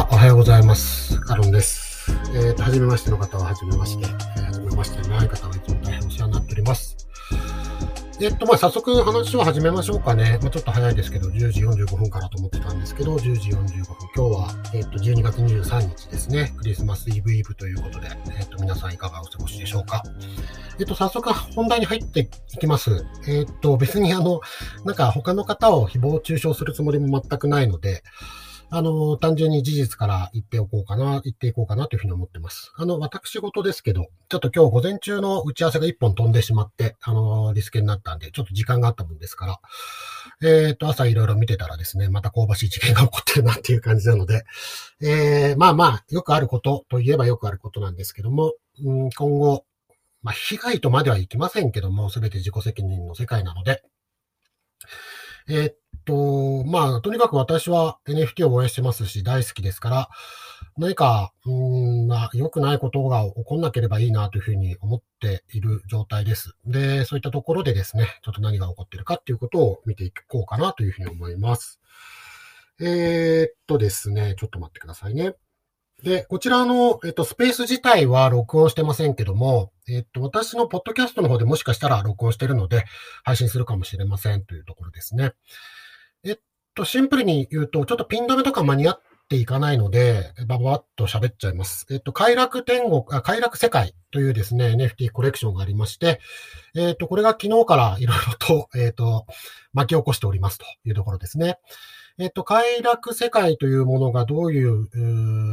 あ、おはようございます。アロンです。えっ、と、はじめましての方ははじめまして、えーはじめましてのない方はいつも大変お世話になっております。えっと、まあ、早速話を始めましょうかね。まあ、ちょっと早いですけど、10時45分からと思ってたんですけど、10時45分。今日は、えっと、12月23日ですね。クリスマスイブイブということで、えっと、皆さんいかがお過ごしでしょうか。えっと、早速本題に入っていきます。えっと、別にあの、なんか他の方を誹謗中傷するつもりも全くないので、あの、単純に事実から言っておこうかな、言っていこうかなというふうに思ってます。あの、私事ですけど、ちょっと今日午前中の打ち合わせが一本飛んでしまって、あの、リスケになったんで、ちょっと時間があったもんですから、えっ、と、朝いろいろ見てたらですね、また香ばしい事件が起こってるなっていう感じなので、えー、まあまあ、よくあることといえばよくあることなんですけども、うん、今後、まあ、被害とまではいきませんけども、すべて自己責任の世界なので、えーっと、まあ、とにかく私は NFT を応援してますし、大好きですから、何か、うん、まあ、良くないことが起こんなければいいなというふうに思っている状態です。で、そういったところでですね、ちょっと何が起こってるかっていうことを見ていこうかなというふうに思います。えーっとですね、ちょっと待ってくださいね。で、こちらの、えっと、スペース自体は録音してませんけども、えっと、私のポッドキャストの方でもしかしたら録音してるので、配信するかもしれませんというところですね。と、シンプルに言うと、ちょっとピン止めとか間に合っていかないので、ばばっと喋っちゃいます。えっと、快楽天国、あ快楽世界というですね、NFT コレクションがありまして、えっと、これが昨日からいろいろと、えっと、巻き起こしておりますというところですね。えっと、快楽世界というものがどういう、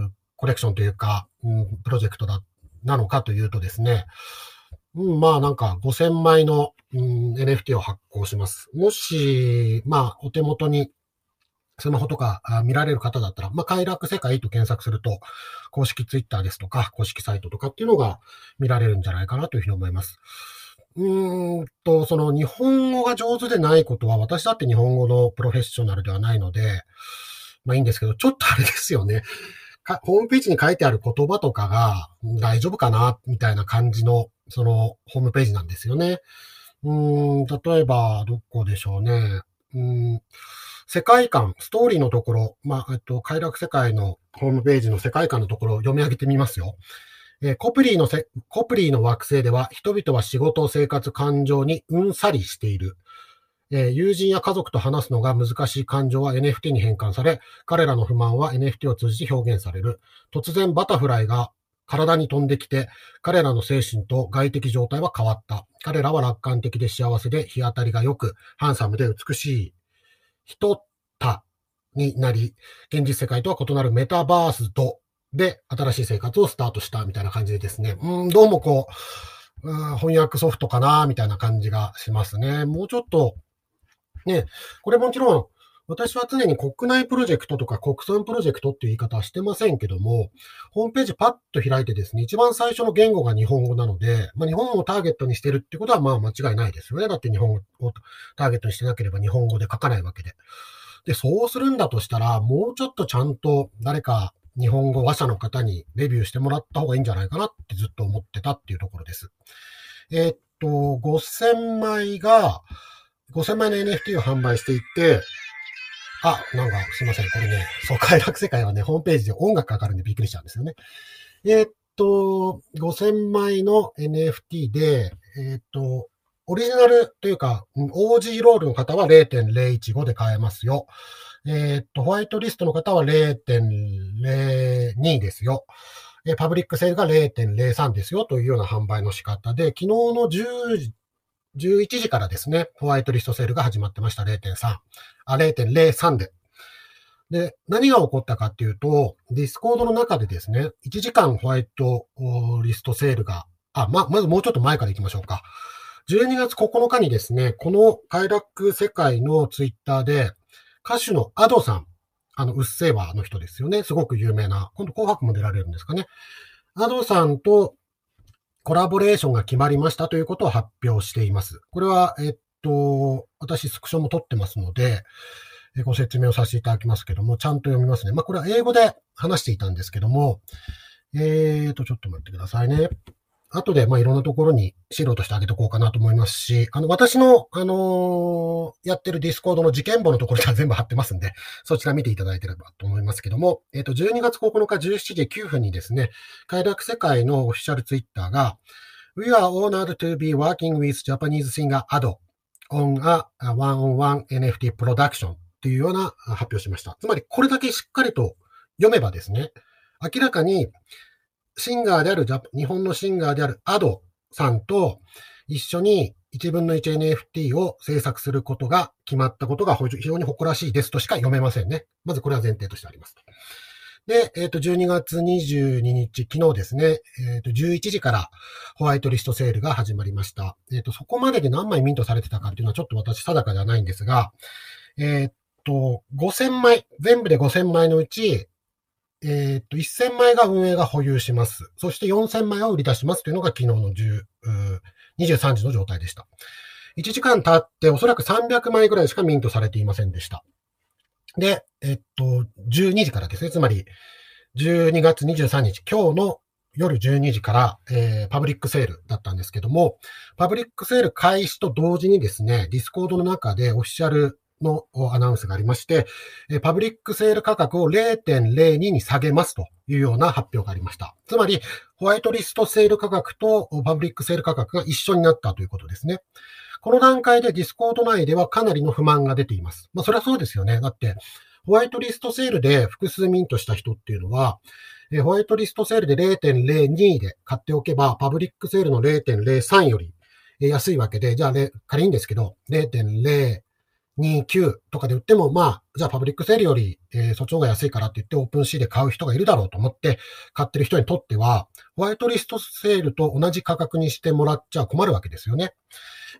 うコレクションというか、うん、プロジェクトだ、なのかというとですね、うん、まあなんか5000枚の、うん、NFT を発行します。もし、まあお手元にスマホとか見られる方だったら、まあ快楽世界と検索すると、公式ツイッターですとか、公式サイトとかっていうのが見られるんじゃないかなというふうに思います。うーんと、その日本語が上手でないことは、私だって日本語のプロフェッショナルではないので、まあいいんですけど、ちょっとあれですよね。ホームページに書いてある言葉とかが大丈夫かなみたいな感じの、その、ホームページなんですよね。うーん、例えば、どこでしょうね。うん、世界観、ストーリーのところ、まあ、えっと、快楽世界のホームページの世界観のところを読み上げてみますよ。えーコプリーのせ、コプリーの惑星では、人々は仕事、生活、感情にうんさりしている。えー友人や家族と話すのが難しい感情は NFT に変換され、彼らの不満は NFT を通じて表現される。突然バタフライが体に飛んできて、彼らの精神と外的状態は変わった。彼らは楽観的で幸せで日当たりが良く、ハンサムで美しい人たになり、現実世界とは異なるメタバースとで新しい生活をスタートしたみたいな感じでですね、うん、どうもこう、うん翻訳ソフトかなみたいな感じがしますね。もうちょっと、ね、これもちろん、私は常に国内プロジェクトとか国産プロジェクトっていう言い方はしてませんけども、ホームページパッと開いてですね、一番最初の言語が日本語なので、まあ、日本をターゲットにしてるってことはまあ間違いないですよね。だって日本語をターゲットにしてなければ日本語で書かないわけで。で、そうするんだとしたら、もうちょっとちゃんと誰か日本語話者の方にレビューしてもらった方がいいんじゃないかなってずっと思ってたっていうところです。えーっと、5000枚が、5000枚の NFT を販売していて、あ、なんかすいません。これね、そう、快楽世界はね、ホームページで音楽かかるんでびっくりしちゃうんですよね。えーっと、5000枚の NFT で、えーっと、オリジナルというか、OG ロールの方は0.015で買えますよ。えーっと、ホワイトリストの方は0.02ですよ。えパブリックセールが0.03ですよというような販売の仕方で、昨日の10時、11時からですね、ホワイトリストセールが始まってました。0.3。あ、0.03で。で、何が起こったかっていうと、ディスコードの中でですね、1時間ホワイトリストセールが、あ、ま、まずもうちょっと前から行きましょうか。12月9日にですね、この快楽世界のツイッターで、歌手の Adoさん、あの、うっせぇわの人ですよね。すごく有名な。今度紅白も出られるんですかね。Adoさんとコラボレーションが決まりましたということを発表しています。これは、えっと、私スクショも撮ってますので、ご説明をさせていただきますけども、ちゃんと読みますね。まあ、これは英語で話していたんですけども、えーと、ちょっと待ってくださいね。後で、まあ、いろんなところに資料としてあげておこうかなと思いますし、あの、私の、あのー、やってるディスコードの事件簿のところでは全部貼ってますんで、そちら見ていただいてればと思いますけども、えっ、ー、と、12月9日17時9分にですね、快楽世界のオフィシャルツイッターが、We are honored to be working with Japanese singer Ado on a one-on-one NFT production というような発表しました。つまり、これだけしっかりと読めばですね、明らかにシンガーである、日本のシンガーであるアドさんと一緒に1分の 1NFT を制作することが決まったことが非常に誇らしいですとしか読めませんね。まずこれは前提としてあります。で、えっ、ー、と、12月22日、昨日ですね、えっ、ー、と、11時からホワイトリストセールが始まりました。えっ、ー、と、そこまでで何枚ミントされてたかっていうのはちょっと私定かじゃないんですが、えっと、5000枚、全部で5000枚のうち、えっと、1000枚が運営が保有します。そして4000枚を売り出しますというのが昨日の10 23時の状態でした。1時間経っておそらく300枚ぐらいしかミントされていませんでした。で、えっと、12時からですね、つまり12月23日、今日の夜12時から、えー、パブリックセールだったんですけども、パブリックセール開始と同時にですね、ディスコードの中でオフィシャルのアナウンスがありまして、パブリックセール価格を0.02に下げますというような発表がありました。つまり、ホワイトリストセール価格とパブリックセール価格が一緒になったということですね。この段階でディスコード内ではかなりの不満が出ています。まあ、それはそうですよね。だって、ホワイトリストセールで複数ミントした人っていうのは、ホワイトリストセールで0.02で買っておけば、パブリックセールの0.03より安いわけで、じゃあ、仮にですけど、0.0 29とかで売っても、まあ、じゃあパブリックセールより、えー、そっちの方が安いからって言って OpenSea で買う人がいるだろうと思って買ってる人にとっては、ホワイトリストセールと同じ価格にしてもらっちゃ困るわけですよね。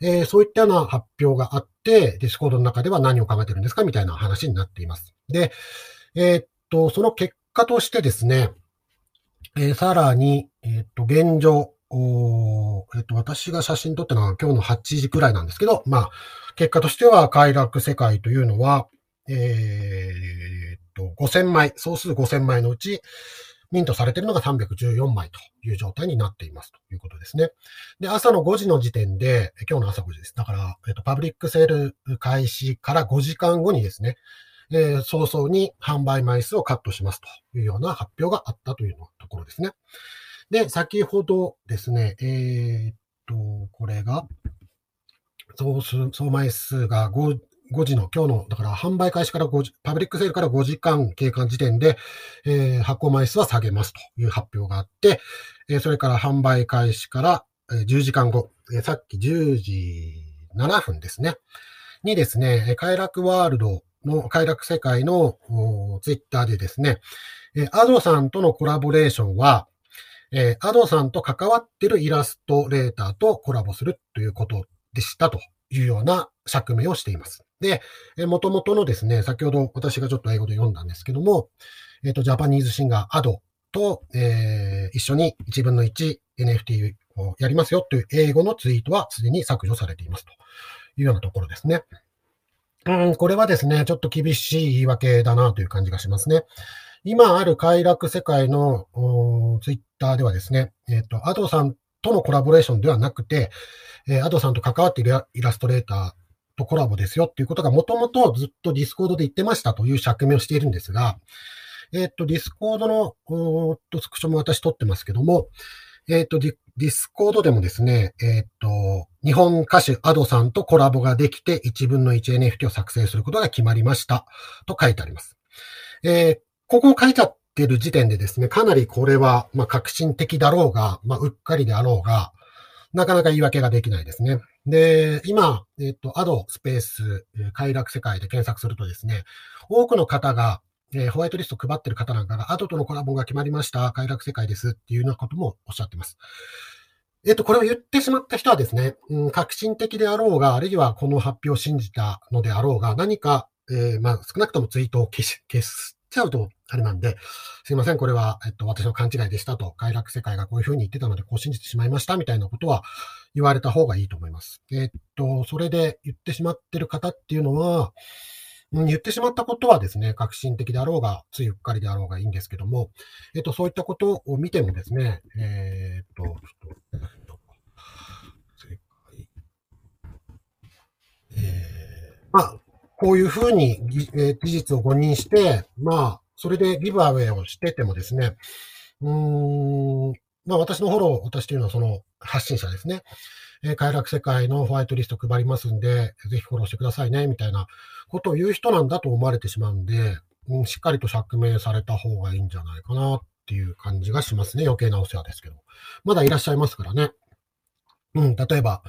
えー、そういったような発表があって、ディスコードの中では何を考えてるんですかみたいな話になっています。で、えー、っと、その結果としてですね、えー、さらに、えっと、現状、おえっと、私が写真撮ったのは今日の8時くらいなんですけど、まあ、結果としては快楽世界というのは、えー、っと、5000枚、総数5000枚のうち、ミントされているのが314枚という状態になっていますということですね。で、朝の5時の時点で、今日の朝5時です。だから、えっと、パブリックセール開始から5時間後にですね、えー、早々に販売枚数をカットしますというような発表があったというところですね。で、先ほどですね、えー、っと、これが、総数、総枚数が 5, 5時の今日の、だから販売開始から5時、パブリックセールから5時間経過時点で、えー、発行枚数は下げますという発表があって、えー、それから販売開始から、えー、10時間後、えー、さっき10時7分ですね、にですね、快楽ワールドの快楽世界のツイッターでですね、えー、アドさんとのコラボレーションは、えー、アドさんと関わってるイラストレーターとコラボするということでしたというような釈明をしています。で、えー、元々のですね、先ほど私がちょっと英語で読んだんですけども、えっ、ー、と、ジャパニーズシンガーアドと、えー、一緒に1分の 1NFT をやりますよという英語のツイートはすでに削除されていますというようなところですね。うん、これはですね、ちょっと厳しい言い訳だなという感じがしますね。今ある快楽世界のツイッターではですね、えっ、ー、と、アドさんとのコラボレーションではなくて、えー、アドさんと関わっているイラストレーターとコラボですよっていうことがもともとずっとディスコードで言ってましたという釈明をしているんですが、えっ、ー、と、ディスコードの、おっと、スクショも私撮ってますけども、えっ、ー、とディ、スコードでもですね、えっ、ー、と、日本歌手アドさんとコラボができて1分の 1NFT を作成することが決まりましたと書いてあります。えー、ここ書いてあってる時点でですね、かなりこれは、まあ、確信的だろうが、まあ、うっかりであろうが、なかなか言い訳ができないですね。で、今、えっ、と、アドスペース、快楽世界で検索するとですね、多くの方が、えー、ホワイトリスト配ってる方なんかが、アドとのコラボが決まりました、快楽世界ですっていうようなこともおっしゃってます。えっ、と、これを言ってしまった人はですね、うん、革新的であろうが、あるいはこの発表を信じたのであろうが、何か、えー、まあ、少なくともツイートを消し、消すちゃうと、あれなんで、すいません、これは、えっと、私の勘違いでしたと、快楽世界がこういうふうに言ってたので、こう信じてしまいました、みたいなことは言われた方がいいと思います。えっと、それで言ってしまってる方っていうのは、言ってしまったことはですね、革新的であろうが、ついうっかりであろうがいいんですけども、えっと、そういったことを見てもですね、えー、っと、ちょっと、正解。えー、まあ、こういうふうに、事実を誤認して、まあ、それでギブアウェイをしててもですね、うーん、まあ私のフォロー、私というのはその発信者ですね。えー、快楽世界のホワイトリスト配りますんで、ぜひフォローしてくださいね、みたいなことを言う人なんだと思われてしまうんで、うん、しっかりと釈明された方がいいんじゃないかなっていう感じがしますね。余計なお世話ですけど。まだいらっしゃいますからね。うん、例えば、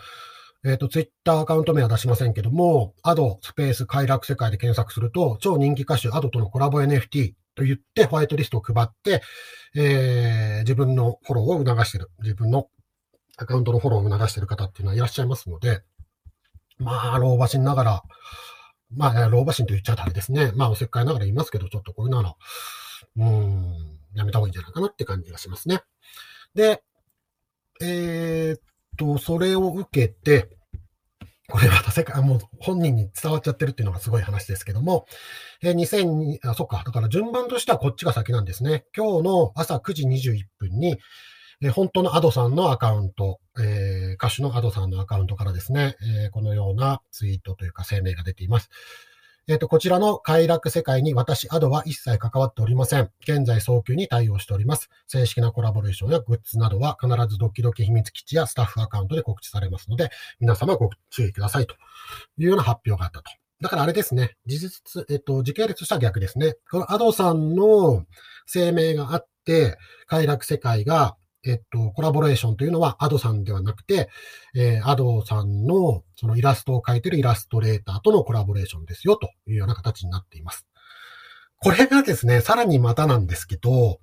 えっ、ー、と、ツイッターアカウント名は出しませんけども、アドスペース快楽世界で検索すると、超人気歌手アドとのコラボ NFT と言ってホワイトリストを配って、えー、自分のフォローを促してる。自分のアカウントのフォローを促してる方っていうのはいらっしゃいますので、まあ、老婆心ながら、まあ、老婆心と言っちゃダメですね。まあ、おせっかいながら言いますけど、ちょっとこういうなら、うん、やめた方がいいんじゃないかなって感じがしますね。で、えー、っと、それを受けて、これまた世界、もう本人に伝わっちゃってるっていうのがすごい話ですけども、えー、2002、あ、そっか、だから順番としてはこっちが先なんですね。今日の朝9時21分に、えー、本当のアドさんのアカウント、えー、歌手のアドさんのアカウントからですね、えー、このようなツイートというか声明が出ています。えっ、ー、と、こちらの快楽世界に私、アドは一切関わっておりません。現在早急に対応しております。正式なコラボレーションやグッズなどは必ずドキドキ秘密基地やスタッフアカウントで告知されますので、皆様ご注意くださいというような発表があったと。だからあれですね。事実、えっ、ー、と、時系列としては逆ですね。このアドさんの声明があって、快楽世界がえっと、コラボレーションというのはアドさんではなくて、えー、アドさんのそのイラストを描いてるイラストレーターとのコラボレーションですよというような形になっています。これがですね、さらにまたなんですけど、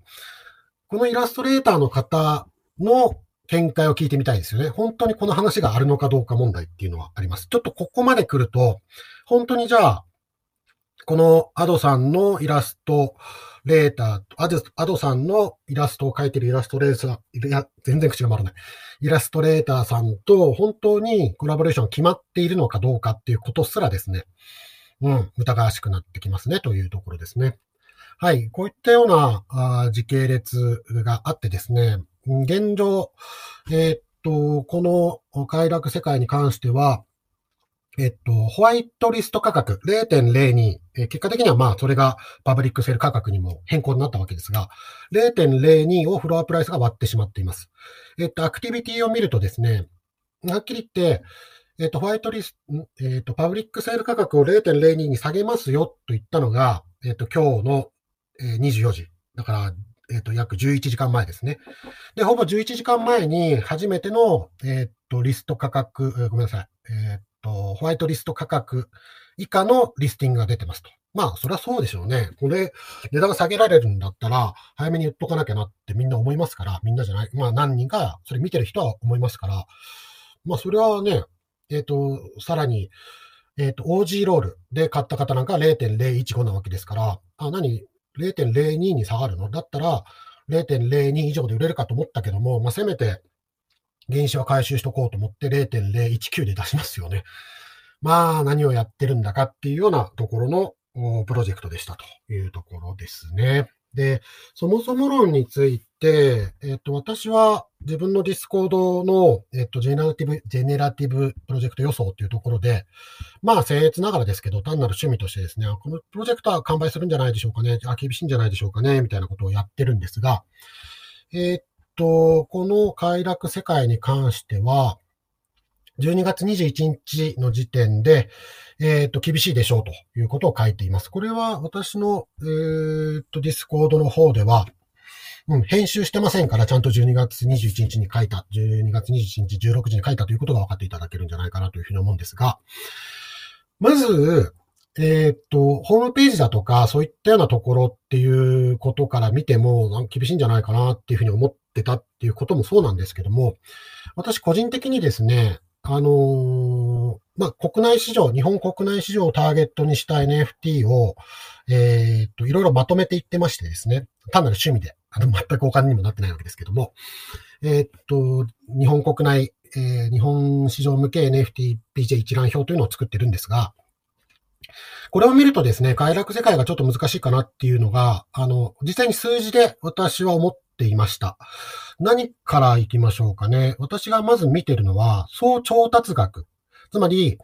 このイラストレーターの方の見解を聞いてみたいですよね。本当にこの話があるのかどうか問題っていうのはあります。ちょっとここまで来ると、本当にじゃあ、このアドさんのイラスト、レーター、アドアドさんのイラストを描いてるイラストレーター、いや、全然口が回らない。イラストレーターさんと本当にコラボレーション決まっているのかどうかっていうことすらですね、うん、疑わしくなってきますねというところですね。はい。こういったようなあ時系列があってですね、現状、えー、っと、この快楽世界に関しては、えっと、ホワイトリスト価格0.02、え結果的にはまあ、それがパブリックセール価格にも変更になったわけですが、0.02をフロアプライスが割ってしまっています。えっと、アクティビティを見るとですね、はっきり言って、えっと、ホワイトリスト、えっと、パブリックセール価格を0.02に下げますよと言ったのが、えっと、今日の24時。だから、えっと、約11時間前ですね。で、ほぼ11時間前に初めての、えっと、リスト価格、ごめんなさい。えっと、ホワイトリスト価格以下のリスティングが出てますと。まあ、そりゃそうでしょうね。これ、値段が下げられるんだったら、早めに言っとかなきゃなってみんな思いますから、みんなじゃない。まあ、何人か、それ見てる人は思いますから、まあ、それはね、えっ、ー、と、さらに、えっ、ー、と、OG ロールで買った方なんか0.015なわけですから、あ、何 ?0.02 に下がるの？だったら、0.02以上で売れるかと思ったけども、まあ、せめて、原資は回収しとこうと思って0.019で出しますよね。まあ、何をやってるんだかっていうようなところのプロジェクトでしたというところですね。で、そもそも論について、えっと、私は自分のディスコードの、えっと、ジェネラティブ、ジェネラティブプロジェクト予想っていうところで、まあ、僭越ながらですけど、単なる趣味としてですね、このプロジェクトは完売するんじゃないでしょうかね、あ、厳しいんじゃないでしょうかね、みたいなことをやってるんですが、えっと、この快楽世界に関しては、12月21日の時点で、えっ、と、厳しいでしょうということを書いています。これは私の、えっ、と、ディスコードの方では、うん、編集してませんから、ちゃんと12月21日に書いた、12月21日16時に書いたということが分かっていただけるんじゃないかなというふうに思うんですが、まず、えっ、と、ホームページだとか、そういったようなところっていうことから見ても、厳しいんじゃないかなっていうふうに思ってたっていうこともそうなんですけども、私個人的にですね、あのー、まあ、国内市場、日本国内市場をターゲットにした NFT を、えっ、と、いろいろまとめていってましてですね、単なる趣味で、あの、全くお金にもなってないわけですけども、えっ、と、日本国内、えー、日本市場向け NFTPJ 一覧表というのを作ってるんですが、これを見るとですね、快楽世界がちょっと難しいかなっていうのが、あの、実際に数字で私は思っていました。何から行きましょうかね。私がまず見てるのは、総調達額。つまり、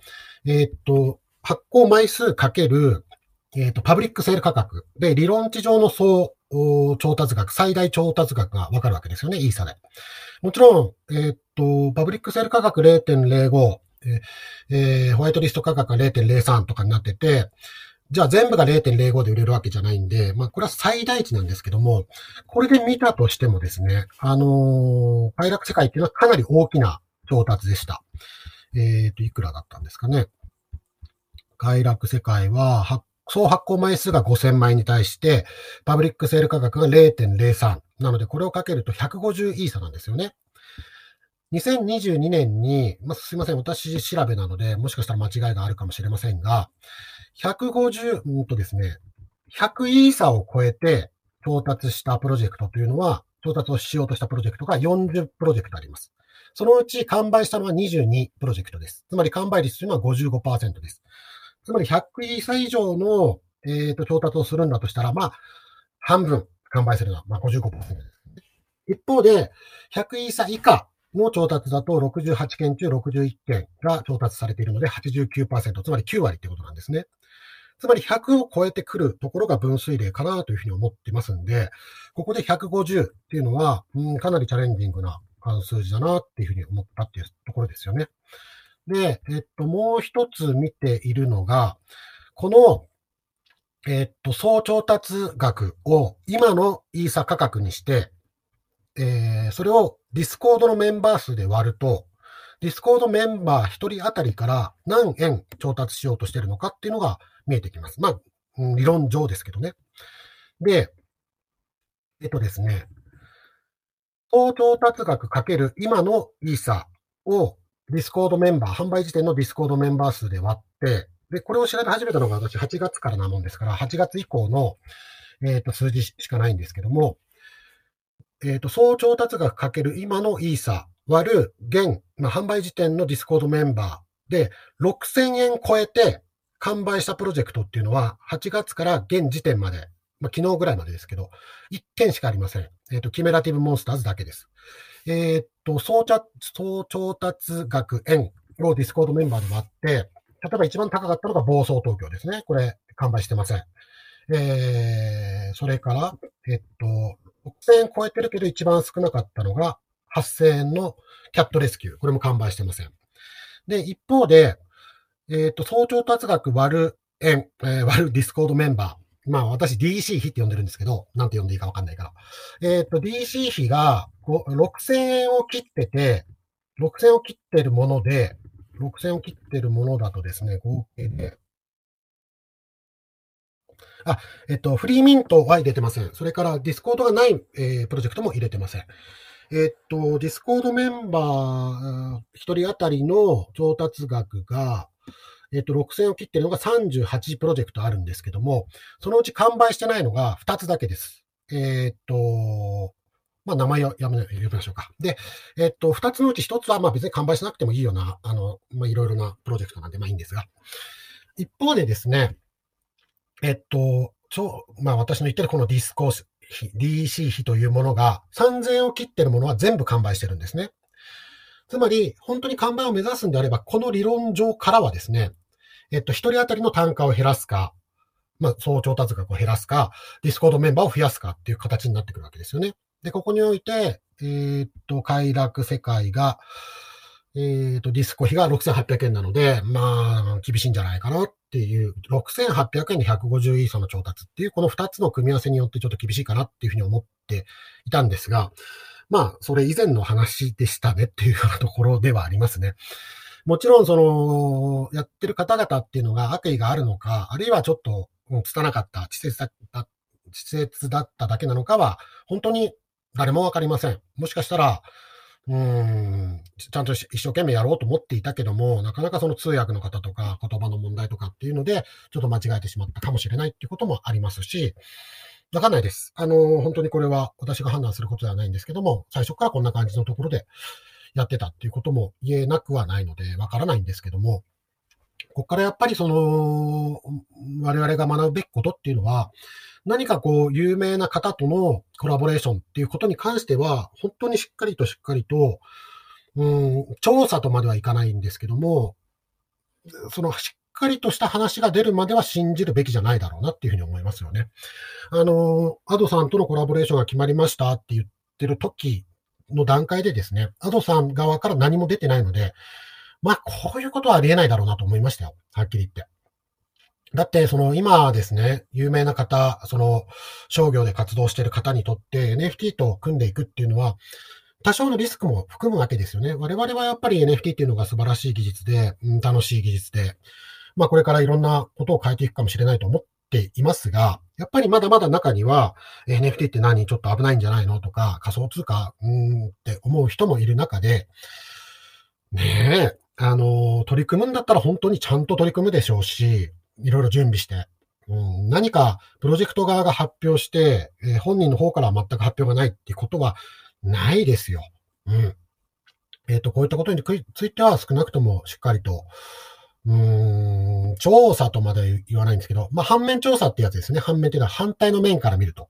えー、っと、発行枚数かける、え、っと、パブリックセール価格で、理論値上の総調達額、最大調達額がわかるわけですよね、イーサで。もちろん、えー、っと、パブリックセール価格0.05、えー、ホワイトリスト価格が0.03とかになってて、じゃあ全部が0.05で売れるわけじゃないんで、まあこれは最大値なんですけども、これで見たとしてもですね、あのー、快楽世界っていうのはかなり大きな調達でした。えっ、ー、と、いくらだったんですかね。快楽世界は、総発行枚数が5000枚に対して、パブリックセール価格が0.03。なので、これをかけると150イーサなんですよね。2022年に、まあ、すいません、私調べなので、もしかしたら間違いがあるかもしれませんが、150、うんとですね、100イーサを超えて調達したプロジェクトというのは、調達をしようとしたプロジェクトが40プロジェクトあります。そのうち完売したのは22プロジェクトです。つまり完売率というのは55%です。つまり100イーサ以上の、えー、と調達をするんだとしたら、まあ、半分完売するのは、まあ55%です。一方で、100イーサ以下の調達だと68件中61件が調達されているので89%、つまり9割ってことなんですね。つまり100を超えてくるところが分水嶺かなというふうに思ってますんで、ここで150っていうのは、うん、かなりチャレンジングな数字だなっていうふうに思ったっていうところですよね。で、えっと、もう一つ見ているのが、この、えっと、総調達額を今のイーサ価格にして、えー、それをディスコードのメンバー数で割ると、ディスコードメンバー1人当たりから何円調達しようとしてるのかっていうのが見えてきます。まあ、理論上ですけどね。で、えっとですね、総調達額かける今のイーサをディスコードメンバー、販売時点のディスコードメンバー数で割って、で、これを調べ始めたのが私8月からなもんですから、8月以降の、えっ、と、数字しかないんですけども、えっ、と、総調達額かける今のイーサ割る現、まあ、販売時点のディスコードメンバーで、6000円超えて完売したプロジェクトっていうのは、8月から現時点まで、まあ、昨日ぐらいまでですけど、1件しかありません。えっ、ー、と、キメラティブモンスターズだけです。えっ、ー、と、総調達額円をディスコードメンバーで割って、例えば一番高かったのが暴走東京ですね。これ、完売してません。えー、それから、えっと、6000円超えてるけど一番少なかったのが8000円のキャットレスキュー。これも完売してません。で、一方で、えっ、ー、と、総調達額割る円、えー、割るディスコードメンバー。まあ私 DC 費って呼んでるんですけど、なんて呼んでいいかわかんないから。えっ、ー、と、DC 費が6000円を切ってて、6000円を切ってるもので、6000を切ってるものだとですね、合計で、あ、えっと、フリーミントは入れてません。それからディスコードがない、えー、プロジェクトも入れてません。えっと、ディスコードメンバー一人当たりの調達額が、えっと、6000を切ってるのが38プロジェクトあるんですけども、そのうち完売してないのが2つだけです。えっと、まあ、名前をやめ、呼びましょうか。で、えっと、2つのうち1つは、まあ別に完売しなくてもいいような、あの、まあいろいろなプロジェクトなんで、まあいいんですが。一方でですね、えっと、超、まあ私の言ってるこのディスコース、DC 費というものが3000を切ってるものは全部完売してるんですね。つまり、本当に完売を目指すんであれば、この理論上からはですね、えっと、一人当たりの単価を減らすか、まあ、総調達額を減らすか、ディスコードメンバーを増やすかっていう形になってくるわけですよね。で、ここにおいて、えー、っと、快楽世界が、えっ、と、ディスコ費が6800円なので、まあ、厳しいんじゃないかなっていう、6800円で150イーサの調達っていう、この2つの組み合わせによってちょっと厳しいかなっていうふうに思っていたんですが、まあ、それ以前の話でしたねっていうようなところではありますね。もちろん、その、やってる方々っていうのが悪意があるのか、あるいはちょっと、拙かった、稚拙だった、稚拙だっただけなのかは、本当に誰もわかりません。もしかしたら、うん、ちゃんと一生懸命やろうと思っていたけども、なかなかその通訳の方とか言葉の問題とかっていうので、ちょっと間違えてしまったかもしれないっていうこともありますし、わかんないです。あの、本当にこれは私が判断することではないんですけども、最初からこんな感じのところでやってたっていうことも言えなくはないので、わからないんですけども、ここからやっぱりその、我々が学ぶべきことっていうのは、何かこう、有名な方とのコラボレーションっていうことに関しては、本当にしっかりとしっかりと、うん、調査とまではいかないんですけども、そのしっかりとした話が出るまでは信じるべきじゃないだろうなっていうふうに思いますよね。あの、アドさんとのコラボレーションが決まりましたって言ってる時の段階でですね、アドさん側から何も出てないので、まあ、こういうことはありえないだろうなと思いましたよ。はっきり言って。だって、その今ですね、有名な方、その商業で活動している方にとって NFT と組んでいくっていうのは、多少のリスクも含むわけですよね。我々はやっぱり NFT っていうのが素晴らしい技術で、楽しい技術で、まあこれからいろんなことを変えていくかもしれないと思っていますが、やっぱりまだまだ中には NFT って何ちょっと危ないんじゃないのとか仮想通貨うんって思う人もいる中で、ねえ、あの、取り組むんだったら本当にちゃんと取り組むでしょうし、いろいろ準備して、うん、何かプロジェクト側が発表して、えー、本人の方から全く発表がないっていうことはないですよ。うん。えっ、ー、と、こういったことについては少なくともしっかりと、うん、調査とまで言わないんですけど、まあ、反面調査ってやつですね。反面っていうのは反対の面から見ると。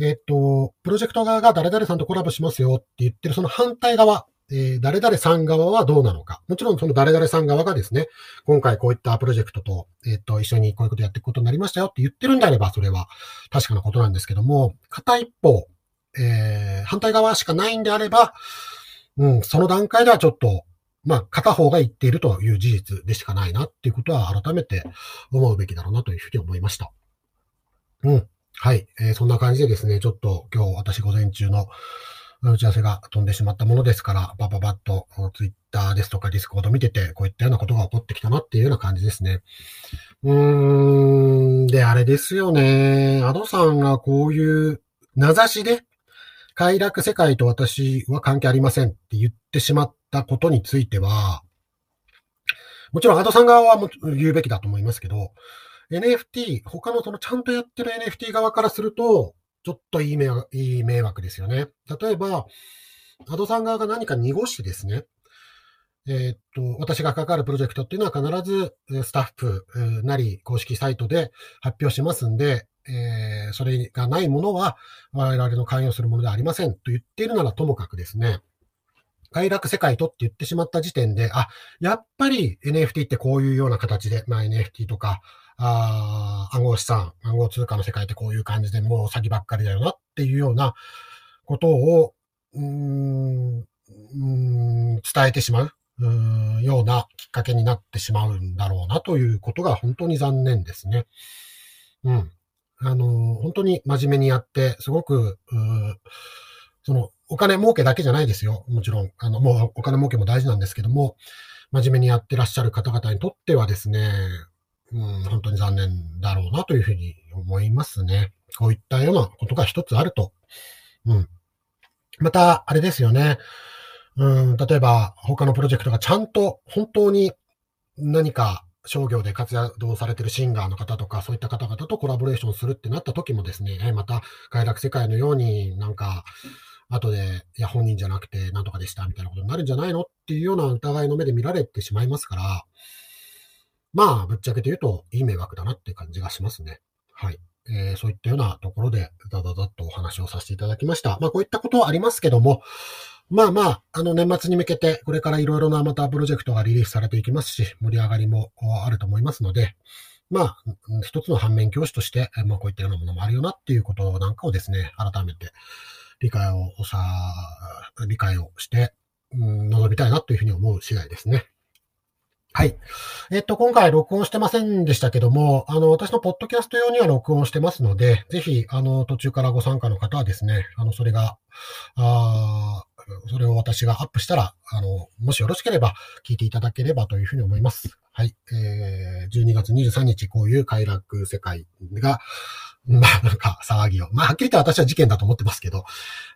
えっ、と、プロジェクト側が誰々さんとコラボしますよって言ってるその反対側えー、誰々さん側はどうなのか。もちろんその誰々さん側がですね、今回こういったプロジェクトと、えっ、と、一緒にこういうことやっていくことになりましたよって言ってるんであれば、それは確かなことなんですけども、片一方、えー、反対側しかないんであれば、うん、その段階ではちょっと、まあ、片方が言っているという事実でしかないなっていうことは改めて思うべきだろうなというふうに思いました。うん。はい。えー、そんな感じでですね、ちょっと今日私午前中の打ち合わせが飛んでしまったものですから、バババッとツイッターですとかディスコード見てて、こういったようなことが起こってきたなっていうような感じですね。うーん、で、あれですよね。アドさんがこういう名指しで、快楽世界と私は関係ありませんって言ってしまったことについては、もちろんアドさん側はも言うべきだと思いますけど、NFT、他のそのちゃんとやってる NFT 側からすると、ちょっといい迷惑いい迷惑ですよね。例えば、アドさん側が何か濁してですね、えー、っと、私が関わるプロジェクトっていうのは必ずスタッフなり公式サイトで発表しますんで、えー、それがないものは我々の関与するものではありませんと言っているならともかくですね、快楽世界とって言ってしまった時点で、あ、やっぱり NFT ってこういうような形で、まあ NFT とか、あ暗号資産、暗号通貨の世界ってこういう感じでもう詐欺ばっかりだよなっていうようなことを、うん、うん伝えてしまううようなきっかけになってしまうんだろうなということが本当に残念ですね。うん。あの、本当に真面目にやって、すごく、その、お金儲けだけじゃないですよ。もちろん、あの、もうお金儲けも大事なんですけども、真面目にやってらっしゃる方々にとってはですね、うん、本当に残念だろうなというふうに思いますね。こういったようなことが一つあると。うん。また、あれですよね。うん、例えば、他のプロジェクトがちゃんと本当に何か商業で活躍されてるシンガーの方とか、そういった方々とコラボレーションするってなった時もですね、また、快楽世界のようになんか、後で、いや、本人じゃなくて、なんとかでした、みたいなことになるんじゃないのっていうような疑いの目で見られてしまいますから、まあ、ぶっちゃけて言うと、いい迷惑だなっていう感じがしますね。はい。えー、そういったようなところで、だだだっとお話をさせていただきました。まあ、こういったことはありますけども、まあまあ、あの、年末に向けて、これからいろいろなまたプロジェクトがリリースされていきますし、盛り上がりもあると思いますので、まあ、一つの反面教師として、まあ、こういったようなものもあるよなっていうことなんかをですね、改めて理解をさ、理解をして、うん、臨みたいなというふうに思う次第ですね。はい。えっと、今回録音してませんでしたけども、あの、私のポッドキャスト用には録音してますので、ぜひ、あの、途中からご参加の方はですね、あの、それが、あそれを私がアップしたら、あの、もしよろしければ聞いていただければというふうに思います。はい。えー、12月23日、こういう快楽世界が、まあ、なんか騒ぎを。まあ、はっきりと私は事件だと思ってますけど、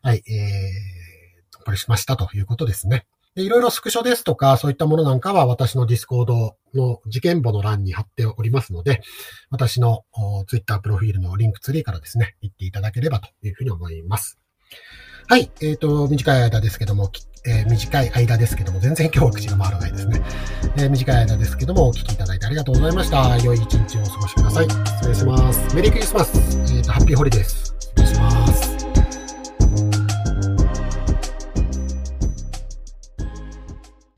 はい。えー、これしましたということですね。でいろいろスクショですとか、そういったものなんかは私のディスコードの事件簿の欄に貼っておりますので、私のツイッタープロフィールのリンクツリーからですね、行っていただければというふうに思います。はい。えっ、ー、と、短い間ですけども、えー、短い間ですけども、全然今日は口が回らないですね。えー、短い間ですけども、お聴きいただいてありがとうございました。良い一日をお過ごしください。失礼します。メリークリスマス。え、ー、と、ハッピーホリデーです。